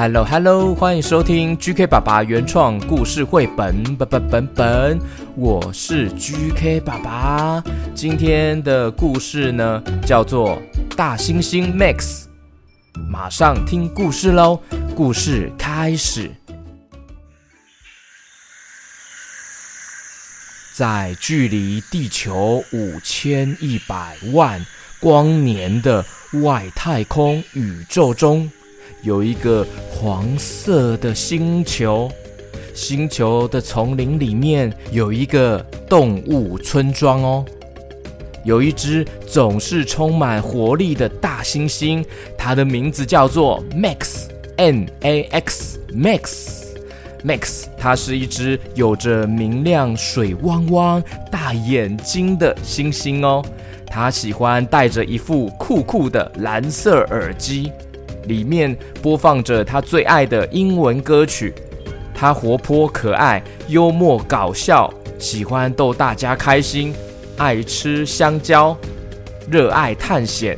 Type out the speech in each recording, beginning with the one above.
Hello Hello，欢迎收听 GK 爸爸原创故事绘本本本本本，我是 GK 爸爸。今天的故事呢，叫做《大猩猩 Max》。马上听故事喽！故事开始。在距离地球五千一百万光年的外太空宇宙中，有一个黄色的星球，星球的丛林里面有一个动物村庄哦，有一只总是充满活力的大猩猩，它的名字叫做 Max，M A X，Max，Max，它是一只有着明亮水汪汪大眼睛的猩猩哦，它喜欢戴着一副酷酷的蓝色耳机。里面播放着他最爱的英文歌曲。他活泼可爱、幽默搞笑，喜欢逗大家开心，爱吃香蕉，热爱探险。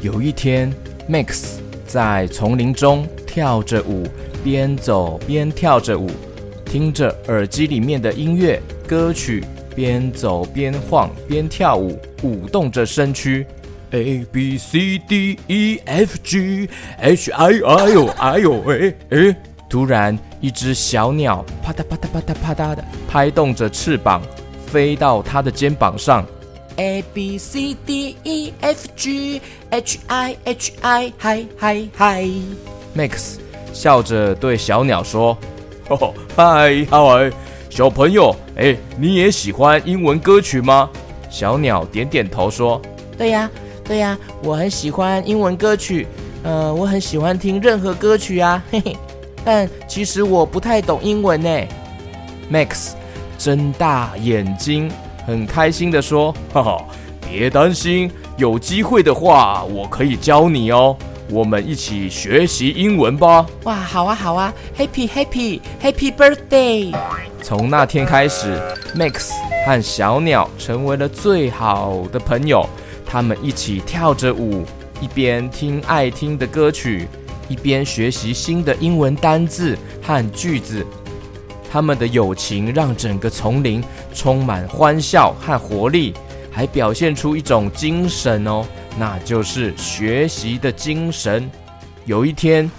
有一天，Max 在丛林中跳着舞，边走边跳着舞，听着耳机里面的音乐歌曲，边走边晃边跳舞，舞动着身躯。A B C D E F G H I I O I O 哎哎突然，一只小鸟啪嗒啪嗒啪嗒啪嗒的拍动着翅膀，飞到他的肩膀上。A B C D E F G H I H I，嗨嗨嗨！Max 笑着对小鸟说：“哈哈，嗨嗨，小朋友，哎，你也喜欢英文歌曲吗？”小鸟点点头说：“对呀。”对呀，我很喜欢英文歌曲，呃，我很喜欢听任何歌曲啊，嘿嘿。但其实我不太懂英文呢。Max 睁大眼睛，很开心的说：“ 哈哈，别担心，有机会的话，我可以教你哦。我们一起学习英文吧。”哇，好啊，好啊，Happy Happy Happy Birthday！从那天开始，Max 和小鸟成为了最好的朋友。他们一起跳着舞，一边听爱听的歌曲，一边学习新的英文单字和句子。他们的友情让整个丛林充满欢笑和活力，还表现出一种精神哦，那就是学习的精神。有一天，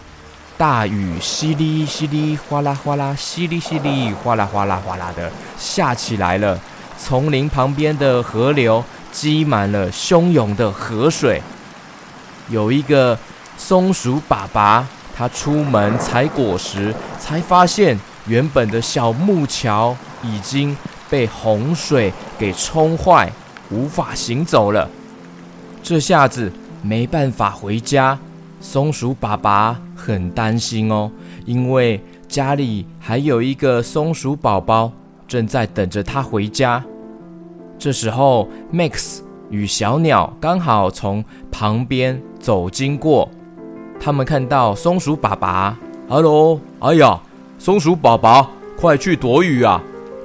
大雨淅沥淅沥，哗啦哗啦，淅沥淅沥，哗啦哗啦哗啦的下起来了。丛林旁边的河流。积满了汹涌的河水。有一个松鼠爸爸，他出门采果实，才发现原本的小木桥已经被洪水给冲坏，无法行走了。这下子没办法回家，松鼠爸爸很担心哦，因为家里还有一个松鼠宝宝正在等着他回家。这时候，Max 与小鸟刚好从旁边走经过，他们看到松鼠爸爸。Hello，哎呀，松鼠爸爸，快去躲雨啊！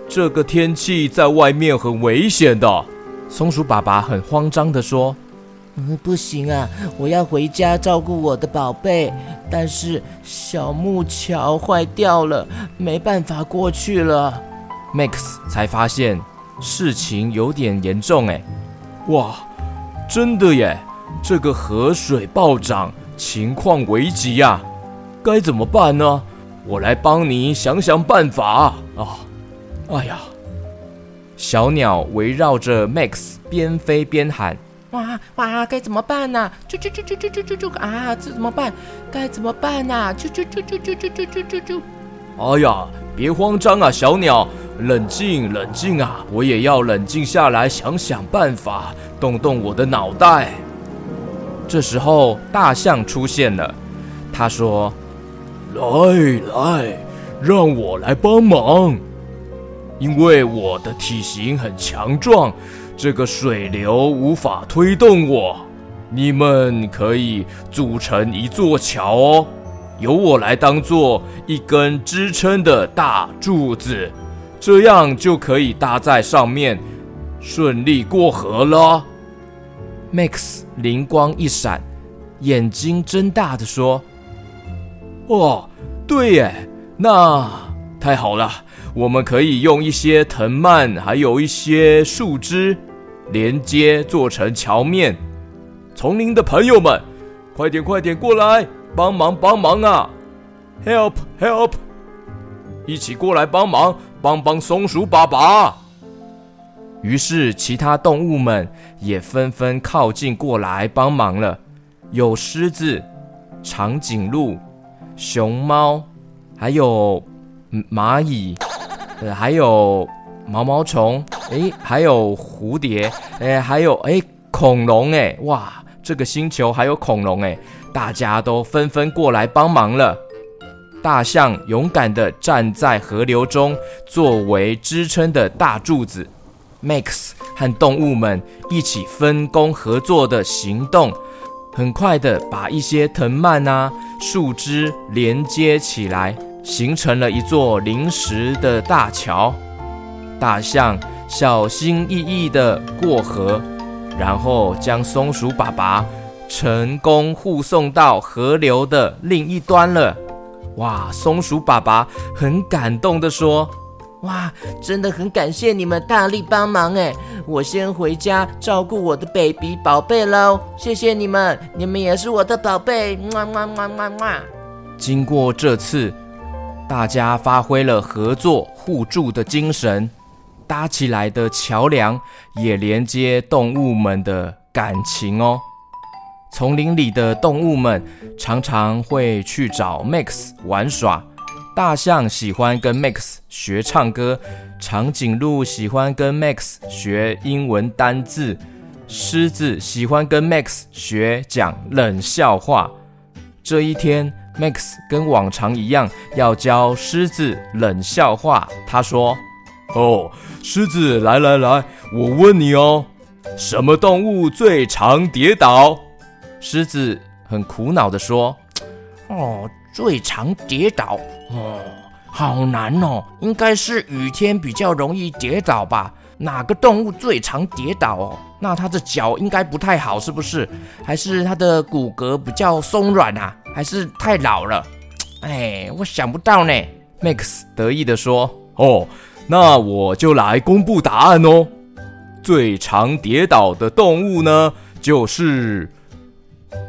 这个天气在外面很危险的。松鼠爸爸很慌张地说：“嗯，不行啊，我要回家照顾我的宝贝，但是小木桥坏掉了，没办法过去了。”Max 才发现。事情有点严重哎！哇，真的耶！这个河水暴涨，情况危急呀！该怎么办呢？我来帮你想想办法啊！哎呀，小鸟围绕着 Max 边飞边喊：哇哇，该怎么办呢？啾啾啾啾啾啾啾啾啊！这怎么办？该怎么办呢？啾啾啾啾啾啾啾啾啾啾！哎呀，别慌张啊，小鸟。冷静，冷静啊！我也要冷静下来，想想办法，动动我的脑袋。这时候，大象出现了。他说：“来来，让我来帮忙，因为我的体型很强壮，这个水流无法推动我。你们可以组成一座桥哦，由我来当做一根支撑的大柱子。”这样就可以搭在上面，顺利过河了。Max 灵光一闪，眼睛睁大的说：“哦，对耶，那太好了，我们可以用一些藤蔓，还有一些树枝连接做成桥面。丛林的朋友们，快点快点过来帮忙帮忙啊！Help help，一起过来帮忙，帮帮松鼠爸爸。于是，其他动物们也纷纷靠近过来帮忙了。有狮子、长颈鹿、熊猫，还有蚂蚁，呃，还有毛毛虫，诶，还有蝴蝶，诶，还有诶，恐龙，诶，哇，这个星球还有恐龙，诶，大家都纷纷过来帮忙了。大象勇敢地站在河流中，作为支撑的大柱子。Max 和动物们一起分工合作的行动，很快的把一些藤蔓啊、树枝连接起来，形成了一座临时的大桥。大象小心翼翼的过河，然后将松鼠爸爸成功护送到河流的另一端了。哇！松鼠爸爸很感动的说。哇，真的很感谢你们大力帮忙哎！我先回家照顾我的 baby 宝贝喽，谢谢你们，你们也是我的宝贝，么么么么么。经过这次，大家发挥了合作互助的精神，搭起来的桥梁也连接动物们的感情哦。丛林里的动物们常常会去找 Max 玩耍。大象喜欢跟 Max 学唱歌，长颈鹿喜欢跟 Max 学英文单字，狮子喜欢跟 Max 学讲冷笑话。这一天，Max 跟往常一样要教狮子冷笑话。他说：“哦，狮子，来来来，我问你哦，什么动物最常跌倒？”狮子很苦恼地说：“哦。”最常跌倒哦，好难哦，应该是雨天比较容易跌倒吧？哪个动物最常跌倒哦？那它的脚应该不太好，是不是？还是它的骨骼比较松软啊？还是太老了？哎，我想不到呢。Max 得意地说：“哦，那我就来公布答案哦。最常跌倒的动物呢，就是……”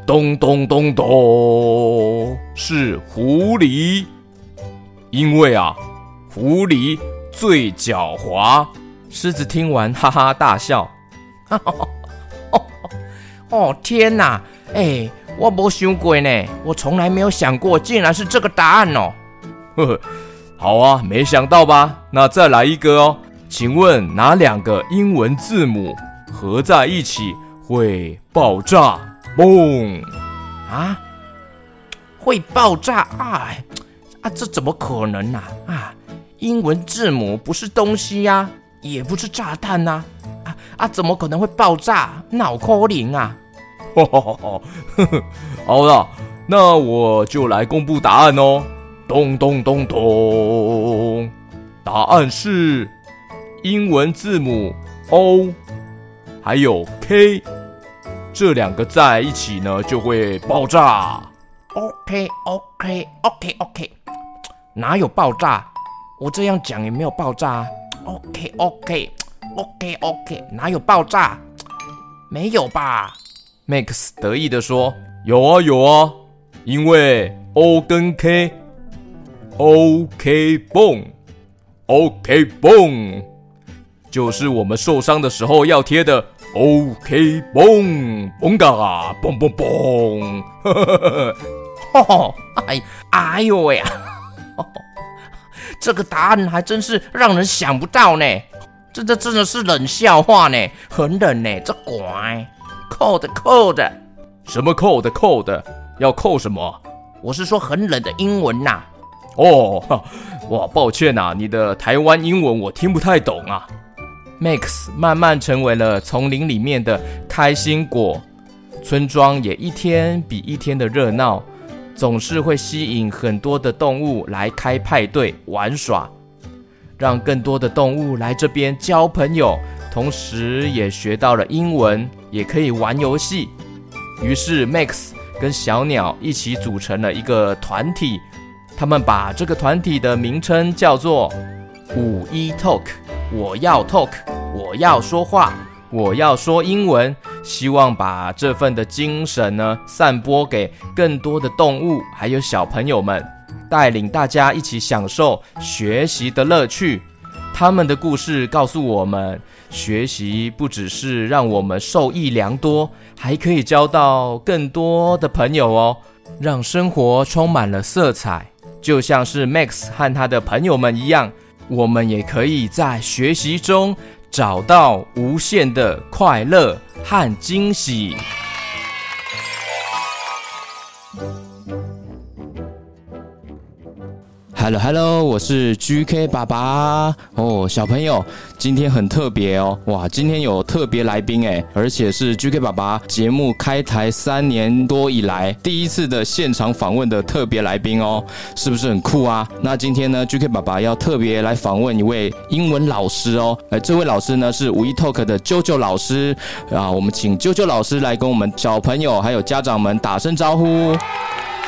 咚咚咚咚，是狐狸，因为啊，狐狸最狡猾。狮子听完哈哈大笑，哈 哈，哦哦天哪，哎，我没想过呢，我从来没有想过，竟然是这个答案哦。呵呵，好啊，没想到吧？那再来一个哦，请问哪两个英文字母合在一起会爆炸？嘣！啊，会爆炸啊！啊，这怎么可能呢？啊？啊，英文字母不是东西呀，啊，也不是炸弹呐！啊啊，怎么可能会爆炸？脑壳灵啊！好了，那我就来公布答案哦。咚咚咚咚，答案是英文字母 O，还有 K。这两个在一起呢，就会爆炸。OK OK OK OK，哪有爆炸？我这样讲也没有爆炸。OK OK OK OK，哪有爆炸？没有吧？Max 得意地说：“有啊有啊，因为 O 跟 K，OK 绷，OK 绷，就是我们受伤的时候要贴的。” OK，嘣嘣嘎，嘣嘣嘣，哈哈哈哈哈！哎哎呦喂呀，这个答案还真是让人想不到呢。这这真的是冷笑话呢，很冷呢。这乖，扣的扣的，什么扣的扣的？要扣什么？我是说很冷的英文呐。哦，哇，抱歉呐，你的台湾英文我听不太懂啊。Max 慢慢成为了丛林里面的开心果，村庄也一天比一天的热闹，总是会吸引很多的动物来开派对玩耍，让更多的动物来这边交朋友，同时也学到了英文，也可以玩游戏。于是 Max 跟小鸟一起组成了一个团体，他们把这个团体的名称叫做五一 Talk。我要 Talk，我要说话，我要说英文，希望把这份的精神呢散播给更多的动物还有小朋友们，带领大家一起享受学习的乐趣。他们的故事告诉我们，学习不只是让我们受益良多，还可以交到更多的朋友哦，让生活充满了色彩。就像是 Max 和他的朋友们一样，我们也可以在学习中找到无限的快乐和惊喜。Hello Hello，我是 GK 爸爸。哦，小朋友，今天很特别哦，哇，今天有特别来宾诶，而且是 GK 爸爸节目开台三年多以来第一次的现场访问的特别来宾哦，是不是很酷啊？那今天呢，GK 爸爸要特别来访问一位英文老师哦，呃，这位老师呢是五一 Talk 的 JoJo 老师。啊，我们请 JoJo 老师来跟我们小朋友还有家长们打声招呼。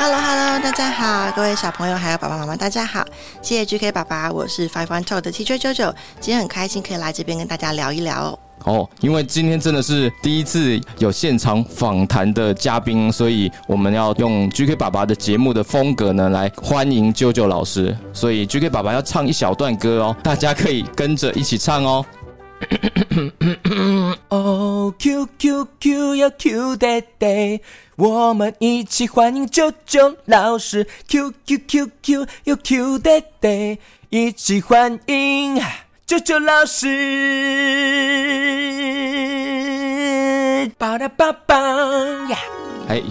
Hello，Hello，hello, 大家好，各位小朋友还有爸爸妈妈，大家好，谢谢 GK 爸爸，我是 Five One Talk 的 Teacher JoJo，今天很开心可以来这边跟大家聊一聊哦。因为今天真的是第一次有现场访谈的嘉宾，所以我们要用 GK 爸爸的节目的风格呢来欢迎 JoJo 老师，所以 GK 爸爸要唱一小段歌哦，大家可以跟着一起唱哦。哦，Q Q Q 要 Q 爹爹，我们一起欢迎啾啾老师。Q Q Q Q 有 Q 爹爹，一起欢迎啾啾老师。巴拉巴巴呀！哎，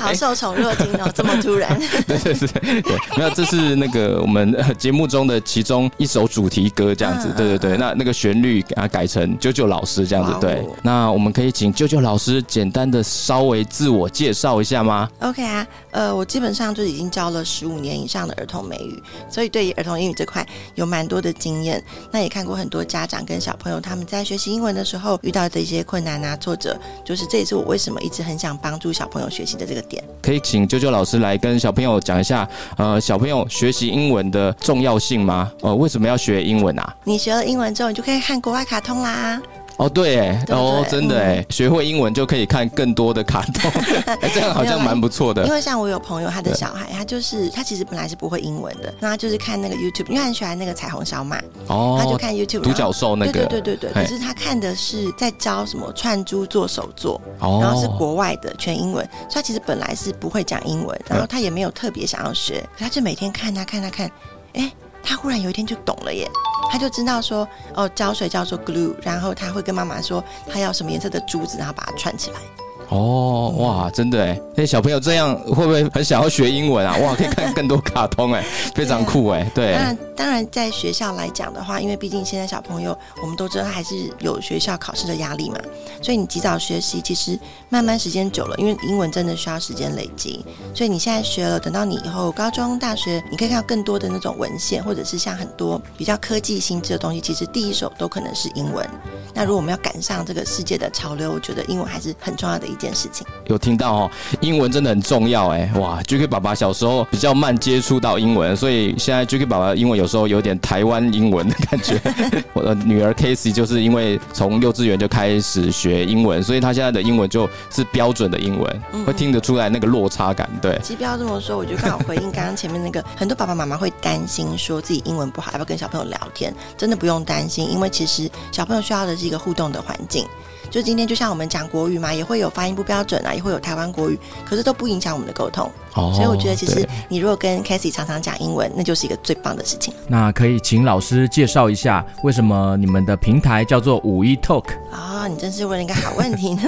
好受宠若惊哦，这么突然。对对对对，没有，这是那个我们节目中的其中一首主题歌，这样子。对对对，那那个旋律给它改成 JoJo 老师这样子。对，那我们可以请 JoJo 老师简单的稍微自我介绍一下吗？OK 啊，呃，我基本上就已经教了十五年以上的儿童美语，所以对于儿童英语这块有蛮多的经验。那也看过很多家长跟小朋友他们在学习英文的时候遇到的一些困难啊、挫折，就是这也是我为什么。一直很想帮助小朋友学习的这个点，可以请 JoJo 老师来跟小朋友讲一下，呃，小朋友学习英文的重要性吗？呃，为什么要学英文啊？你学了英文之后，你就可以看国外卡通啦。哦，对，哎，哦，真的，哎、嗯，学会英文就可以看更多的卡通，哎，这样好像蛮不错的。因为像我有朋友，他的小孩，他就是他其实本来是不会英文的，那他就是看那个 YouTube，因为很喜欢那个彩虹小马，哦，他就看 YouTube，独角兽那个，对对对对对。可是他看的是在教什么串珠做手作，哦，然后是国外的全英文，所以他其实本来是不会讲英文，然后他也没有特别想要学，他就每天看他看他看，哎。他忽然有一天就懂了耶，他就知道说，哦，胶水叫做 glue，然后他会跟妈妈说，他要什么颜色的珠子，然后把它串起来。哦，哇，真的哎，那小朋友这样会不会很想要学英文啊？哇，可以看更多卡通哎，非常酷哎，对。当然，在学校来讲的话，因为毕竟现在小朋友，我们都知道他还是有学校考试的压力嘛，所以你及早学习，其实慢慢时间久了，因为英文真的需要时间累积，所以你现在学了，等到你以后高中、大学，你可以看到更多的那种文献，或者是像很多比较科技性质的东西，其实第一手都可能是英文。那如果我们要赶上这个世界的潮流，我觉得英文还是很重要的一件事情。有听到哦，英文真的很重要哎，哇！JK 爸爸小时候比较慢接触到英文，所以现在 JK 爸爸英文有时候有点台湾英文的感觉。我的女儿 Casey 就是因为从幼稚园就开始学英文，所以她现在的英文就是标准的英文，嗯、会听得出来那个落差感。对，其实不要这么说，我就刚好回应刚刚前面那个，很多爸爸妈妈会担心说自己英文不好，要不要跟小朋友聊天？真的不用担心，因为其实小朋友需要的是一个互动的环境。就今天，就像我们讲国语嘛，也会有发音不标准啊，也会有台湾国语，可是都不影响我们的沟通。哦，所以我觉得，其实你如果跟 Casey 常常讲英文，那就是一个最棒的事情。那可以请老师介绍一下，为什么你们的平台叫做五一 Talk？啊、哦，你真是问了一个好问题呢。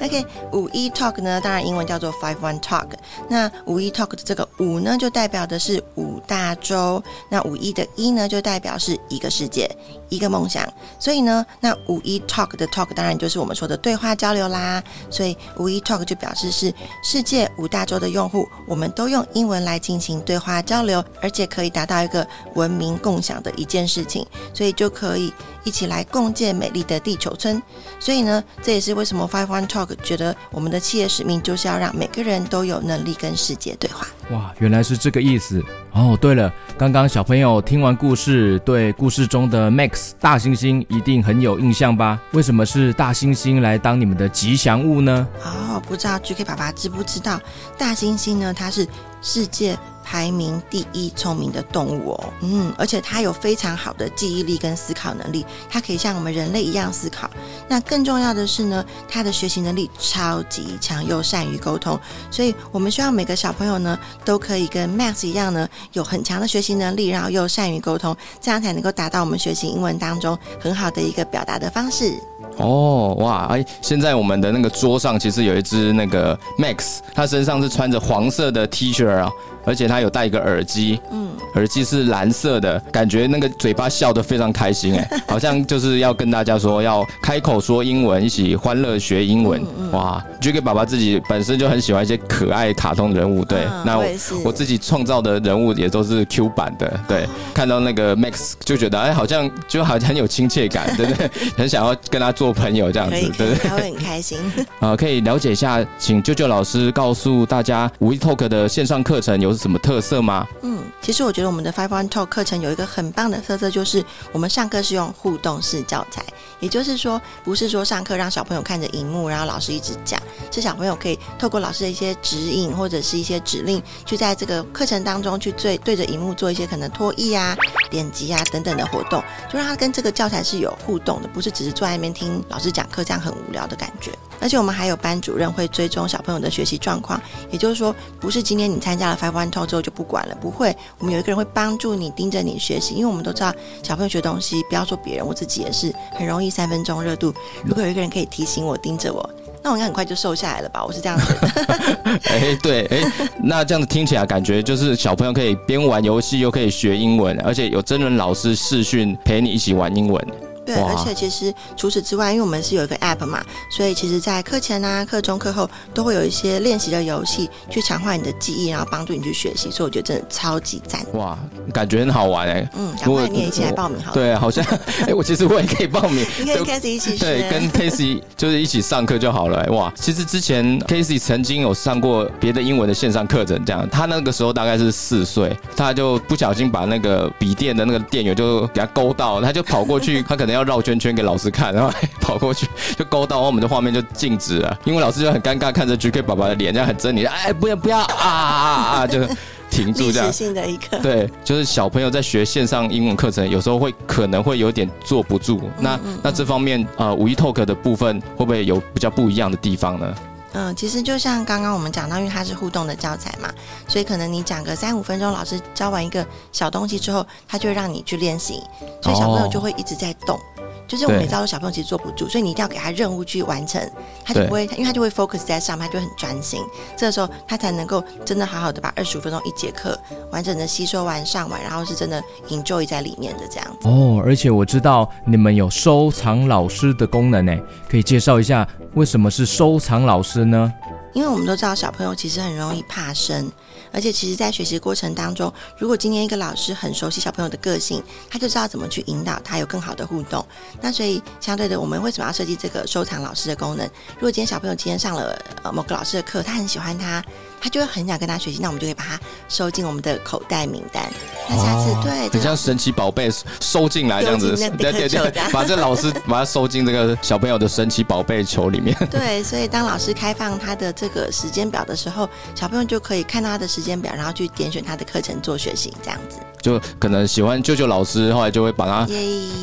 OK，五一 Talk 呢，当然英文叫做 Five One Talk。那五一 Talk 的这个五呢，就代表的是五大大洲。那五一的一呢，就代表是一个世界，一个梦想。所以呢，那五一 talk 的 talk 当然就是我们说的对话交流啦。所以五一 talk 就表示是世界五大洲的用户，我们都用英文来进行对话交流，而且可以达到一个文明共享的一件事情，所以就可以一起来共建美丽的地球村。所以呢，这也是为什么 Five One Talk 觉得我们的企业使命就是要让每个人都有能力跟世界对话。哇，原来是这个意思哦。对了，刚刚小朋友听完故事，对故事中的 Max 大猩猩一定很有印象吧？为什么是大猩猩来当你们的吉祥物呢？哦，不知道 GK 爸爸知不知道，大猩猩呢，它是世界排名第一聪明的动物哦，嗯，而且它有非常好的记忆力跟思考能力，它可以像我们人类一样思考。那更重要的是呢，它的学习能力超级强，又善于沟通。所以我们希望每个小朋友呢，都可以跟 Max 一样呢，有很强的学习能力，然后又善于沟通，这样才能够达到我们学习英文当中很好的一个表达的方式。哦，哇，哎，现在我们的那个桌上其实有一只那个 Max，他身上是穿着黄色的 T 恤啊。而且他有戴一个耳机，嗯，耳机是蓝色的，感觉那个嘴巴笑得非常开心，哎，好像就是要跟大家说要开口说英文，一起欢乐学英文，嗯嗯、哇！GK 爸爸自己本身就很喜欢一些可爱卡通人物，对，嗯、那我，自己创造的人物也都是 Q 版的，对，嗯、看到那个 Max 就觉得哎，好像就好像很有亲切感，对不对？很想要跟他做朋友这样子，对？他会很开心。啊，可以了解一下，请啾啾老师告诉大家，We Talk 的线上课程有什么特色吗？嗯，其实我觉得我们的 Five One Talk 课程有一个很棒的特色，就是我们上课是用互动式教材，也就是说，不是说上课让小朋友看着荧幕，然后老师一直讲，是小朋友可以透过老师的一些指引或者是一些指令，去在这个课程当中去对对着荧幕做一些可能拖曳啊、点击啊等等的活动，就让他跟这个教材是有互动的，不是只是坐在那边听老师讲课这样很无聊的感觉。而且我们还有班主任会追踪小朋友的学习状况，也就是说，不是今天你参加了 Five One Talk 之后就不管了，不会。我们有一个人会帮助你盯着你学习，因为我们都知道小朋友学东西，不要说别人，我自己也是很容易三分钟热度。如果有一个人可以提醒我盯着我，那我应该很快就瘦下来了吧？我是这样觉得。哎、对，哎、那这样子听起来感觉就是小朋友可以边玩游戏又可以学英文，而且有真人老师视讯陪你一起玩英文。对，而且其实除此之外，因为我们是有一个 App 嘛，所以其实，在课前啊、课中、课后都会有一些练习的游戏，去强化你的记忆，然后帮助你去学习。所以我觉得真的超级赞。哇，感觉很好玩哎。嗯，赶快你也一起来报名好了。对，好像 哎，我其实我也可以报名。你可以跟 Casey 一起学。对，跟 Casey 就是一起上课就好了。哇，其实之前 Casey 曾经有上过别的英文的线上课程，这样他那个时候大概是四岁，他就不小心把那个笔电的那个电源就给他勾到，他就跑过去，他可能要绕圈圈给老。师看，然后跑过去就勾到，我们的画面就静止了。因为老师就很尴尬，看着 GK 爸爸的脸，这样很狰狞。哎，不要不要啊啊啊！就停住这样。性的一刻。对，就是小朋友在学线上英文课程，有时候会可能会有点坐不住。那嗯嗯嗯那这方面呃，五一 Talk 的部分会不会有比较不一样的地方呢？嗯，其实就像刚刚我们讲到，因为它是互动的教材嘛，所以可能你讲个三五分钟，老师教完一个小东西之后，他就会让你去练习，所以小朋友就会一直在动。哦就是我们也知道，小朋友其实坐不住，所以你一定要给他任务去完成，他就不会，因为他就会 focus 在上面，他就很专心。这个时候他才能够真的好好的把二十五分钟一节课完整的吸收完上完，然后是真的 enjoy 在里面的这样子。哦，而且我知道你们有收藏老师的功能呢，可以介绍一下为什么是收藏老师呢？因为我们都知道小朋友其实很容易怕生。而且，其实，在学习过程当中，如果今天一个老师很熟悉小朋友的个性，他就知道怎么去引导他有更好的互动。那所以，相对的，我们为什么要设计这个收藏老师的功能？如果今天小朋友今天上了某个老师的课，他很喜欢他。他就会很想跟他学习，那我们就可以把它收进我们的口袋名单。那下次、哦、对，很像神奇宝贝收进来这样子，对对对，把这老师 把它收进这个小朋友的神奇宝贝球里面。对，所以当老师开放他的这个时间表的时候，小朋友就可以看到他的时间表，然后去点选他的课程做学习，这样子。就可能喜欢舅舅老师，后来就会把它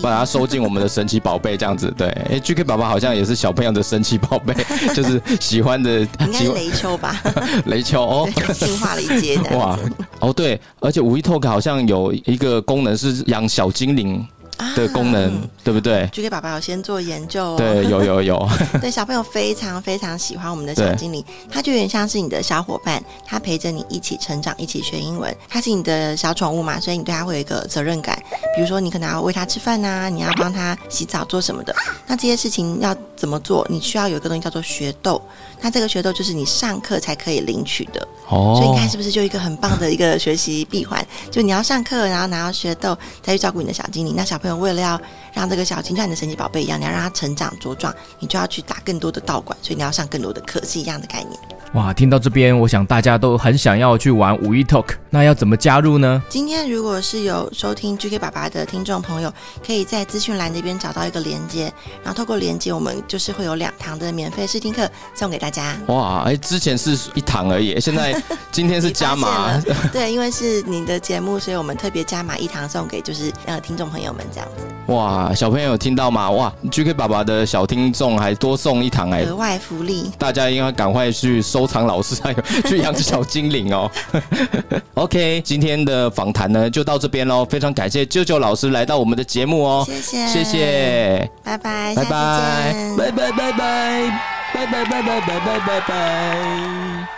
把它收进我们的神奇宝贝这样子。对，哎，GK 爸爸好像也是小朋友的神奇宝贝，就是喜欢的。应该是雷丘吧？雷丘哦，进化了一阶。哇，哦对，而且五一 Talk 好像有一个功能是养小精灵。的功能，啊、对不对就给爸爸有先做研究、哦，对，有有有。对，小朋友非常非常喜欢我们的小精灵，他就有点像是你的小伙伴，他陪着你一起成长，一起学英文。他是你的小宠物嘛，所以你对他会有一个责任感。比如说，你可能要喂他吃饭呐、啊，你要帮他洗澡做什么的。那这些事情要怎么做？你需要有一个东西叫做学豆。那这个学豆就是你上课才可以领取的。哦。所以你看是不是就一个很棒的一个学习闭环？就你要上课，然后拿到学豆，再去照顾你的小精灵。那小朋友为了要让这个小精灵像你的神奇宝贝一样，你要让它成长茁壮，你就要去打更多的道馆，所以你要上更多的课，是一样的概念。哇，听到这边，我想大家都很想要去玩五一 Talk，那要怎么加入呢？今天如果是有收听 GK 爸爸的听众朋友，可以在资讯栏那边找到一个连接，然后透过连接，我们就是会有两堂的免费试听课送给大家。哇，哎，之前是一堂而已，现在今天是加码。对，因为是你的节目，所以我们特别加码一堂送给就是呃听众朋友们这样子。哇，小朋友有听到吗？哇，GK 爸爸的小听众还多送一堂哎，额外福利，大家应该赶快去收藏老师还有去养小精灵哦。OK，今天的访谈呢就到这边喽，非常感谢舅舅老师来到我们的节目哦，谢谢，谢谢，拜拜，拜拜，拜拜，拜拜，拜拜，拜拜，拜拜，拜拜。